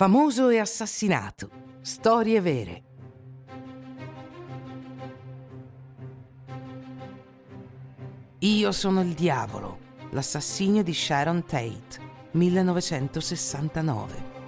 Famoso e assassinato. Storie vere. Io sono il diavolo, l'assassinio di Sharon Tate, 1969.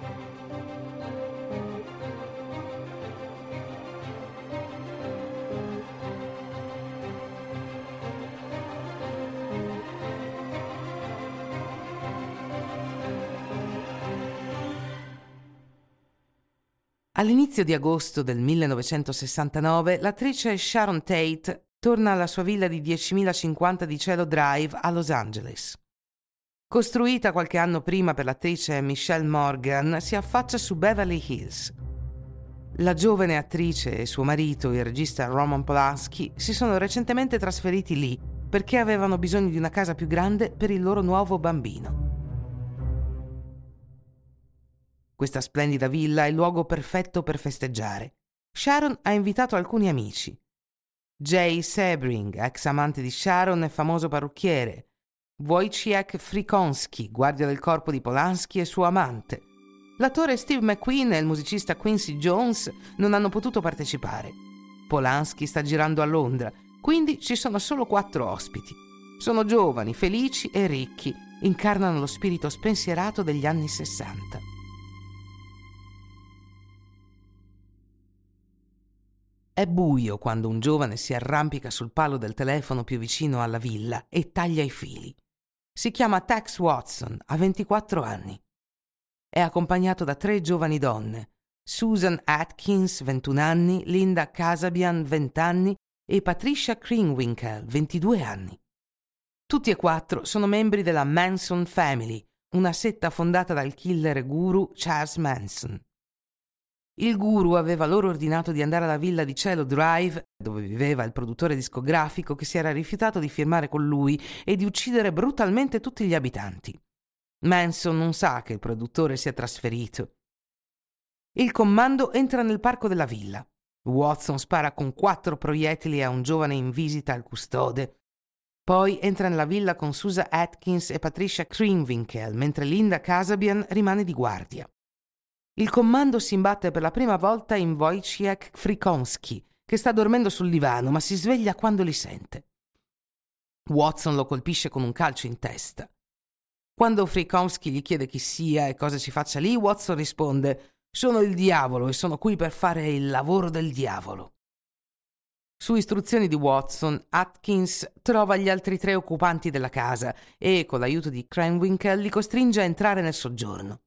All'inizio di agosto del 1969 l'attrice Sharon Tate torna alla sua villa di 10.050 di Cielo Drive a Los Angeles. Costruita qualche anno prima per l'attrice Michelle Morgan, si affaccia su Beverly Hills. La giovane attrice e suo marito, il regista Roman Polanski, si sono recentemente trasferiti lì perché avevano bisogno di una casa più grande per il loro nuovo bambino. Questa splendida villa è il luogo perfetto per festeggiare. Sharon ha invitato alcuni amici. Jay Sebring, ex amante di Sharon e famoso parrucchiere. Wojciech Frikonski, guardia del corpo di Polanski e suo amante. L'attore Steve McQueen e il musicista Quincy Jones non hanno potuto partecipare. Polanski sta girando a Londra, quindi ci sono solo quattro ospiti. Sono giovani, felici e ricchi, incarnano lo spirito spensierato degli anni Sessanta. È buio quando un giovane si arrampica sul palo del telefono più vicino alla villa e taglia i fili. Si chiama Tex Watson, ha 24 anni. È accompagnato da tre giovani donne, Susan Atkins, 21 anni, Linda Casabian, 20 anni e Patricia Kringwinkel, 22 anni. Tutti e quattro sono membri della Manson Family, una setta fondata dal killer guru Charles Manson. Il guru aveva loro ordinato di andare alla villa di Cielo Drive, dove viveva il produttore discografico che si era rifiutato di firmare con lui e di uccidere brutalmente tutti gli abitanti. Manson non sa che il produttore si è trasferito. Il comando entra nel parco della villa. Watson spara con quattro proiettili a un giovane in visita al custode. Poi entra nella villa con Susan Atkins e Patricia Krinwinkel, mentre Linda Casabian rimane di guardia. Il comando si imbatte per la prima volta in Wojciech Frikonski, che sta dormendo sul divano, ma si sveglia quando li sente. Watson lo colpisce con un calcio in testa. Quando Frikonski gli chiede chi sia e cosa ci faccia lì, Watson risponde: Sono il diavolo e sono qui per fare il lavoro del diavolo. Su istruzioni di Watson, Atkins trova gli altri tre occupanti della casa e, con l'aiuto di Cranwinkle, li costringe a entrare nel soggiorno.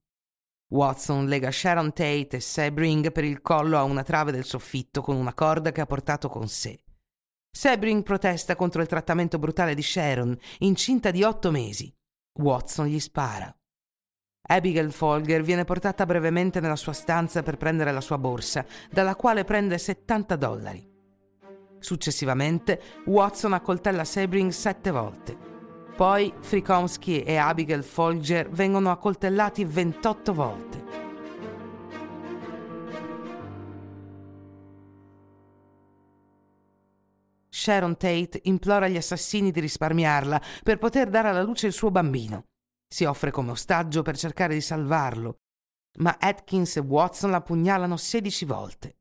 Watson lega Sharon Tate e Sebring per il collo a una trave del soffitto con una corda che ha portato con sé. Sebring protesta contro il trattamento brutale di Sharon, incinta di otto mesi. Watson gli spara. Abigail Folger viene portata brevemente nella sua stanza per prendere la sua borsa, dalla quale prende 70 dollari. Successivamente, Watson accoltella Sebring sette volte. Poi Frikomsky e Abigail Folger vengono accoltellati 28 volte. Sharon Tate implora gli assassini di risparmiarla per poter dare alla luce il suo bambino. Si offre come ostaggio per cercare di salvarlo, ma Atkins e Watson la pugnalano 16 volte.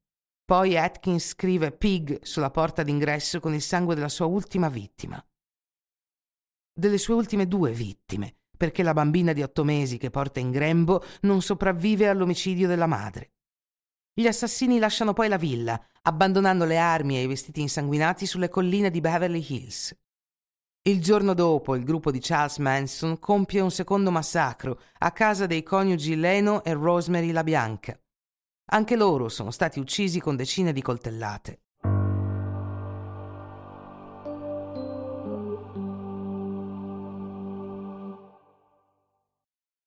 Poi Atkins scrive Pig sulla porta d'ingresso con il sangue della sua ultima vittima delle sue ultime due vittime, perché la bambina di otto mesi che porta in grembo non sopravvive all'omicidio della madre. Gli assassini lasciano poi la villa, abbandonando le armi e i vestiti insanguinati sulle colline di Beverly Hills. Il giorno dopo il gruppo di Charles Manson compie un secondo massacro a casa dei coniugi Leno e Rosemary La Bianca. Anche loro sono stati uccisi con decine di coltellate.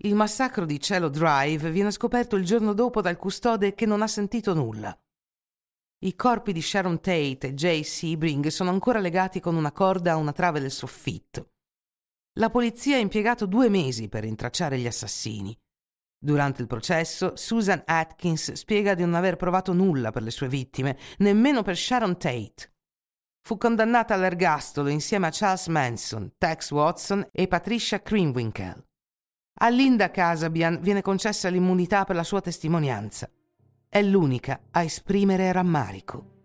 Il massacro di Cielo Drive viene scoperto il giorno dopo dal custode che non ha sentito nulla. I corpi di Sharon Tate e Jay Sebring sono ancora legati con una corda a una trave del soffitto. La polizia ha impiegato due mesi per rintracciare gli assassini. Durante il processo, Susan Atkins spiega di non aver provato nulla per le sue vittime, nemmeno per Sharon Tate. Fu condannata all'ergastolo insieme a Charles Manson, Tex Watson e Patricia Krinwinkel. A Linda Casabian viene concessa l'immunità per la sua testimonianza. È l'unica a esprimere rammarico.